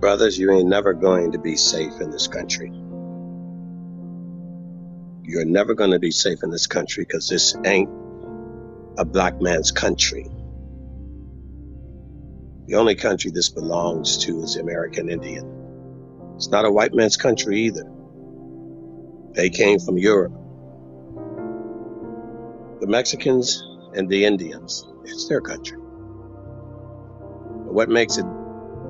Brothers, you ain't never going to be safe in this country. You're never going to be safe in this country because this ain't a black man's country. The only country this belongs to is the American Indian. It's not a white man's country either. They came from Europe. The Mexicans and the Indians, it's their country. But what makes it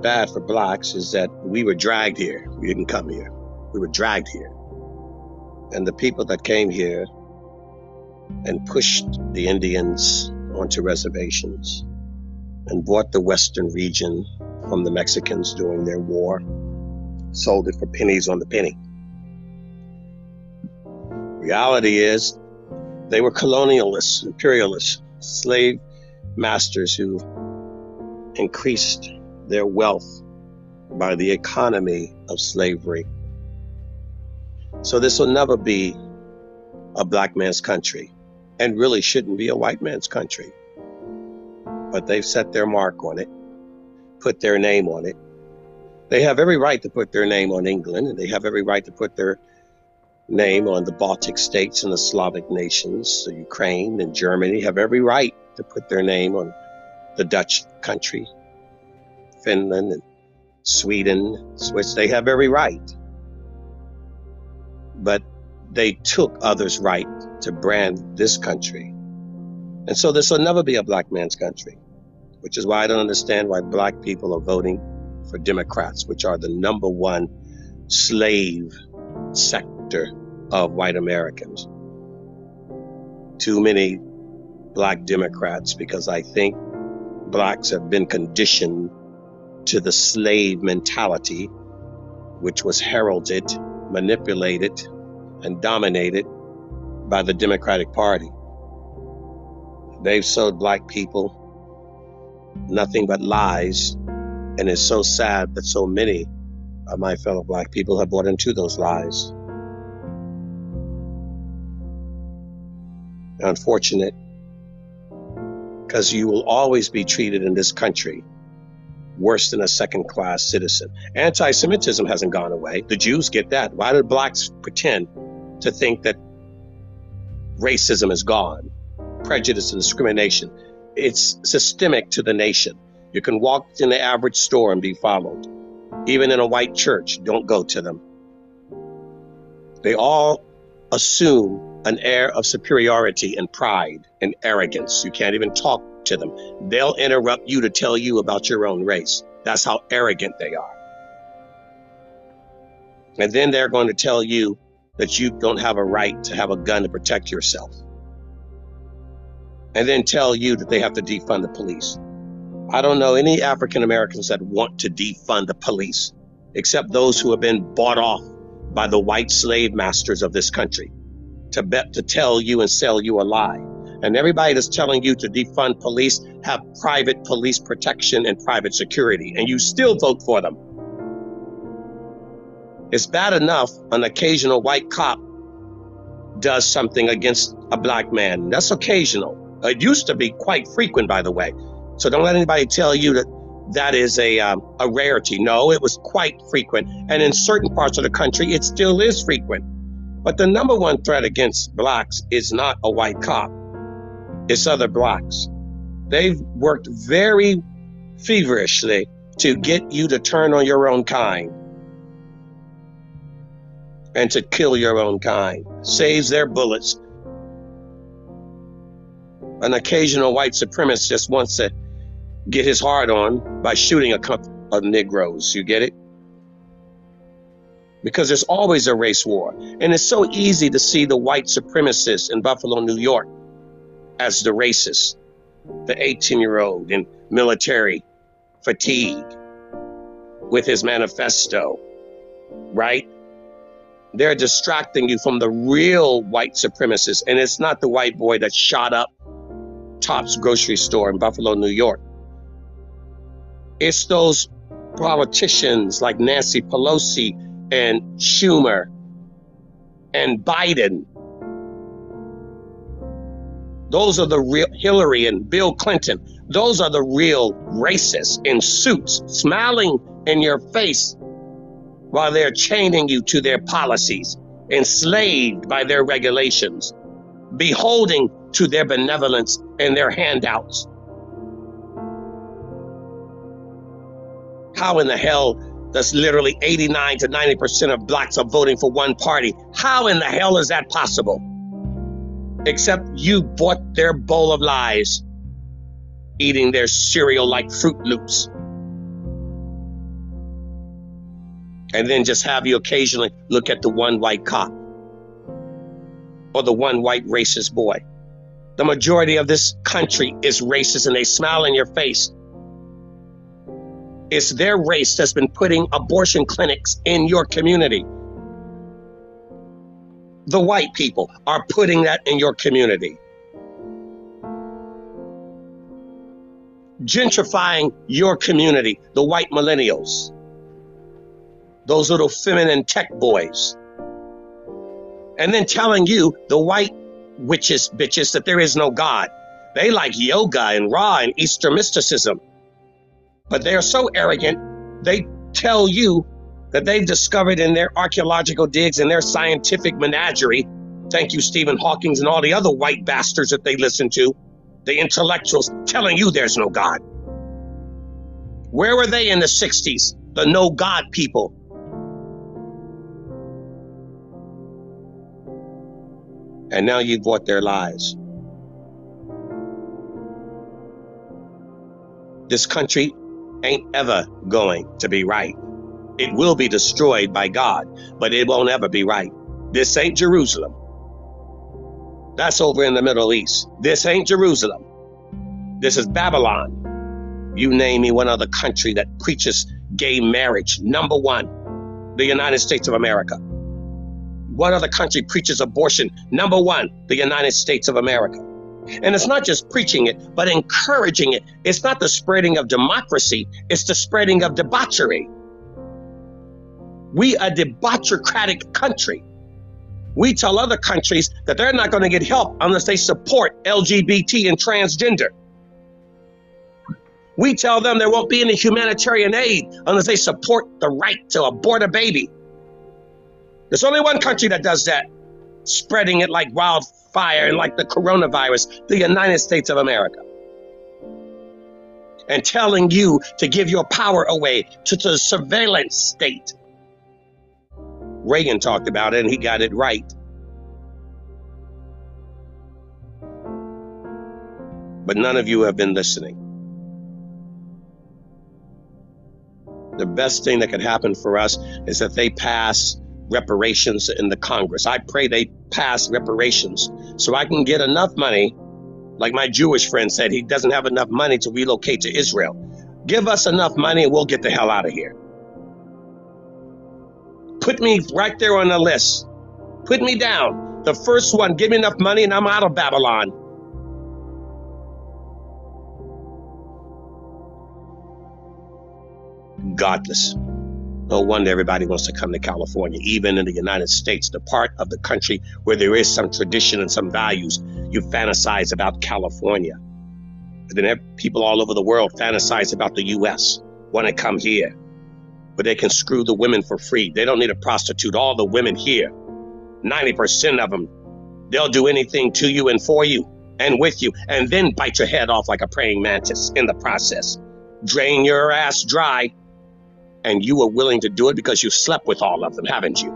bad for blacks is that we were dragged here. We didn't come here. We were dragged here. And the people that came here and pushed the Indians onto reservations and bought the western region from the Mexicans during their war, sold it for pennies on the penny. Reality is they were colonialists, imperialists, slave masters who increased their wealth by the economy of slavery. So this will never be a black man's country and really shouldn't be a white man's country. But they've set their mark on it, put their name on it. They have every right to put their name on England, and they have every right to put their name on the Baltic states and the Slavic nations. The Ukraine and Germany have every right to put their name on the Dutch country, Finland and Sweden, Swiss. They have every right. But they took others' right to brand this country. And so this will never be a black man's country, which is why I don't understand why black people are voting for Democrats, which are the number one slave sector of white Americans. Too many black Democrats because I think blacks have been conditioned to the slave mentality, which was heralded, manipulated, and dominated by the Democratic Party. They've sold black people nothing but lies, and it's so sad that so many of my fellow black people have bought into those lies. Unfortunate, because you will always be treated in this country worse than a second class citizen. Anti Semitism hasn't gone away. The Jews get that. Why do blacks pretend to think that racism is gone? Prejudice and discrimination. It's systemic to the nation. You can walk in the average store and be followed. Even in a white church, don't go to them. They all assume an air of superiority and pride and arrogance. You can't even talk to them. They'll interrupt you to tell you about your own race. That's how arrogant they are. And then they're going to tell you that you don't have a right to have a gun to protect yourself. And then tell you that they have to defund the police. I don't know any African Americans that want to defund the police, except those who have been bought off by the white slave masters of this country to bet to tell you and sell you a lie. And everybody that's telling you to defund police have private police protection and private security, and you still vote for them. It's bad enough an occasional white cop does something against a black man. That's occasional. It used to be quite frequent, by the way. So don't let anybody tell you that that is a um, a rarity. No, it was quite frequent, and in certain parts of the country, it still is frequent. But the number one threat against blacks is not a white cop it's other blocks. They've worked very feverishly to get you to turn on your own kind and to kill your own kind. Saves their bullets. An occasional white supremacist just wants to get his heart on by shooting a couple of Negroes. You get it? Because there's always a race war. And it's so easy to see the white supremacists in Buffalo, New York as the racist, the 18 year old in military fatigue with his manifesto, right? They're distracting you from the real white supremacists. And it's not the white boy that shot up Tops grocery store in Buffalo, New York. It's those politicians like Nancy Pelosi and Schumer and Biden those are the real Hillary and Bill Clinton. Those are the real racists in suits, smiling in your face while they're chaining you to their policies, enslaved by their regulations, beholding to their benevolence and their handouts. How in the hell does literally 89 to 90% of blacks are voting for one party? How in the hell is that possible? Except you bought their bowl of lies, eating their cereal like Froot Loops. And then just have you occasionally look at the one white cop or the one white racist boy. The majority of this country is racist and they smile in your face. It's their race that's been putting abortion clinics in your community. The white people are putting that in your community. Gentrifying your community, the white millennials, those little feminine tech boys and then telling you, the white witches, bitches, that there is no God. They like yoga and Ra and Eastern mysticism. But they are so arrogant, they tell you that they've discovered in their archaeological digs and their scientific menagerie, thank you, Stephen Hawking and all the other white bastards that they listen to, the intellectuals telling you there's no God. Where were they in the 60s? The no God people and now you've bought their lies. This country ain't ever going to be right. It will be destroyed by God, but it won't ever be right. This ain't Jerusalem. That's over in the Middle East. This ain't Jerusalem. This is Babylon. You name me one other country that preaches gay marriage. Number one, the United States of America. What other country preaches abortion? Number one, the United States of America. And it's not just preaching it, but encouraging it. It's not the spreading of democracy, it's the spreading of debauchery. We a debaucherocratic country. We tell other countries that they're not going to get help unless they support LGBT and transgender. We tell them there won't be any humanitarian aid unless they support the right to abort a baby. There's only one country that does that, spreading it like wildfire and like the coronavirus, the United States of America. And telling you to give your power away to the surveillance state. Reagan talked about it and he got it right. But none of you have been listening. The best thing that could happen for us is that they pass reparations in the Congress. I pray they pass reparations so I can get enough money. Like my Jewish friend said, he doesn't have enough money to relocate to Israel. Give us enough money and we'll get the hell out of here. Put me right there on the list. Put me down. The first one, give me enough money and I'm out of Babylon. Godless. No wonder everybody wants to come to California, even in the United States, the part of the country where there is some tradition and some values. You fantasize about California. Then people all over the world fantasize about the U.S., want to come here. But they can screw the women for free. They don't need a prostitute. All the women here, 90% of them, they'll do anything to you and for you and with you, and then bite your head off like a praying mantis in the process. Drain your ass dry and you were willing to do it because you slept with all of them, haven't you?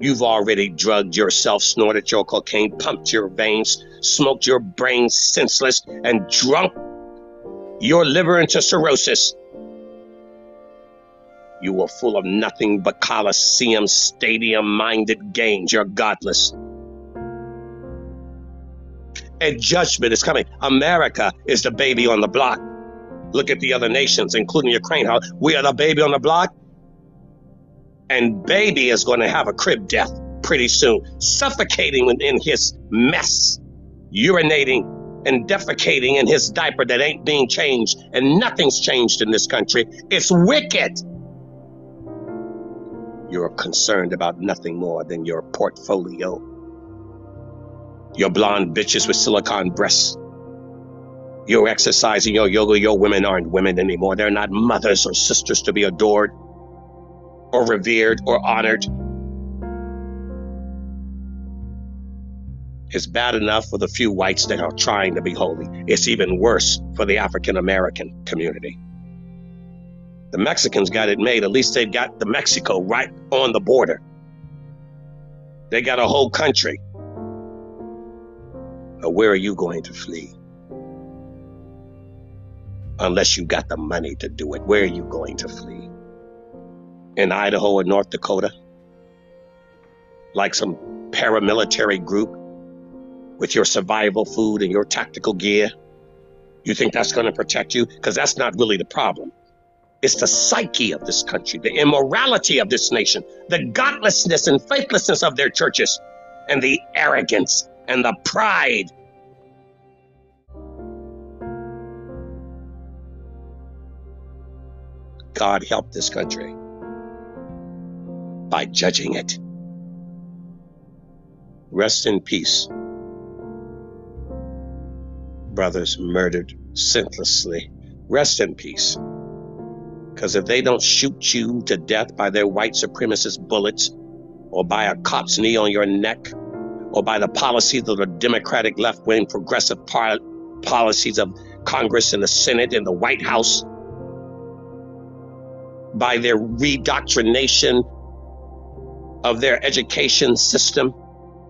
You've already drugged yourself, snorted your cocaine, pumped your veins, smoked your brain senseless, and drunk your liver into cirrhosis. You were full of nothing but Coliseum stadium minded games. You're godless. And judgment is coming. America is the baby on the block. Look at the other nations, including Ukraine, how we are the baby on the block. And baby is going to have a crib death pretty soon, suffocating in his mess, urinating and defecating in his diaper that ain't being changed. And nothing's changed in this country. It's wicked. You're concerned about nothing more than your portfolio. Your blonde bitches with silicone breasts You're exercising your yoga. Your women aren't women anymore. They're not mothers or sisters to be adored or revered or honored. It's bad enough for the few whites that are trying to be holy. It's even worse for the African American community. The Mexicans got it made. At least they've got the Mexico right on the border. They got a whole country. But where are you going to flee? Unless you got the money to do it, where are you going to flee? In Idaho or North Dakota? Like some paramilitary group with your survival food and your tactical gear? You think that's going to protect you? Because that's not really the problem. It's the psyche of this country, the immorality of this nation, the godlessness and faithlessness of their churches, and the arrogance and the pride. God help this country by judging it. Rest in peace. Brothers murdered senselessly. Rest in peace. Because if they don't shoot you to death by their white supremacist bullets, or by a cop's knee on your neck, or by the policies of the Democratic left wing progressive par- policies of Congress and the Senate and the White House, by their redoctrination of their education system,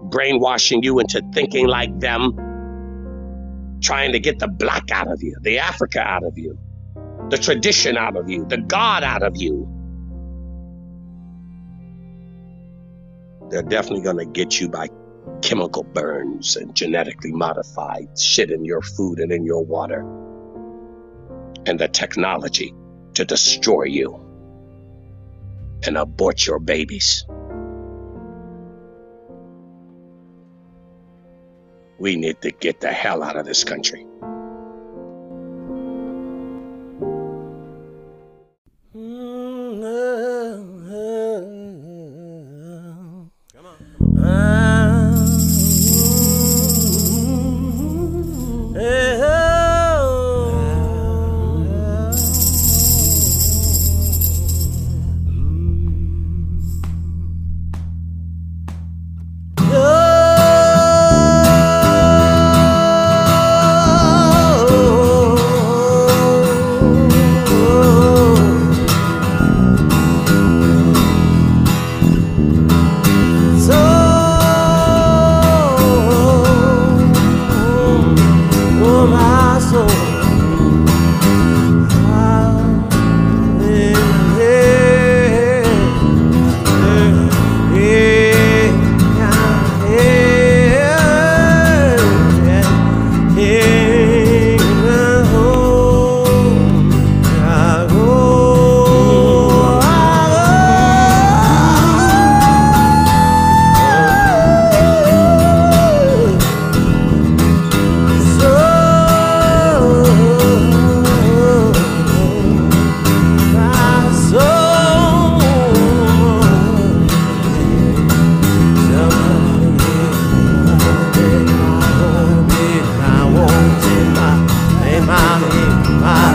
brainwashing you into thinking like them, trying to get the black out of you, the Africa out of you the tradition out of you, the God out of you. They're definitely going to get you by chemical burns and genetically modified shit in your food and in your water. And the technology to destroy you and abort your babies. We need to get the hell out of this country. Amém, mami.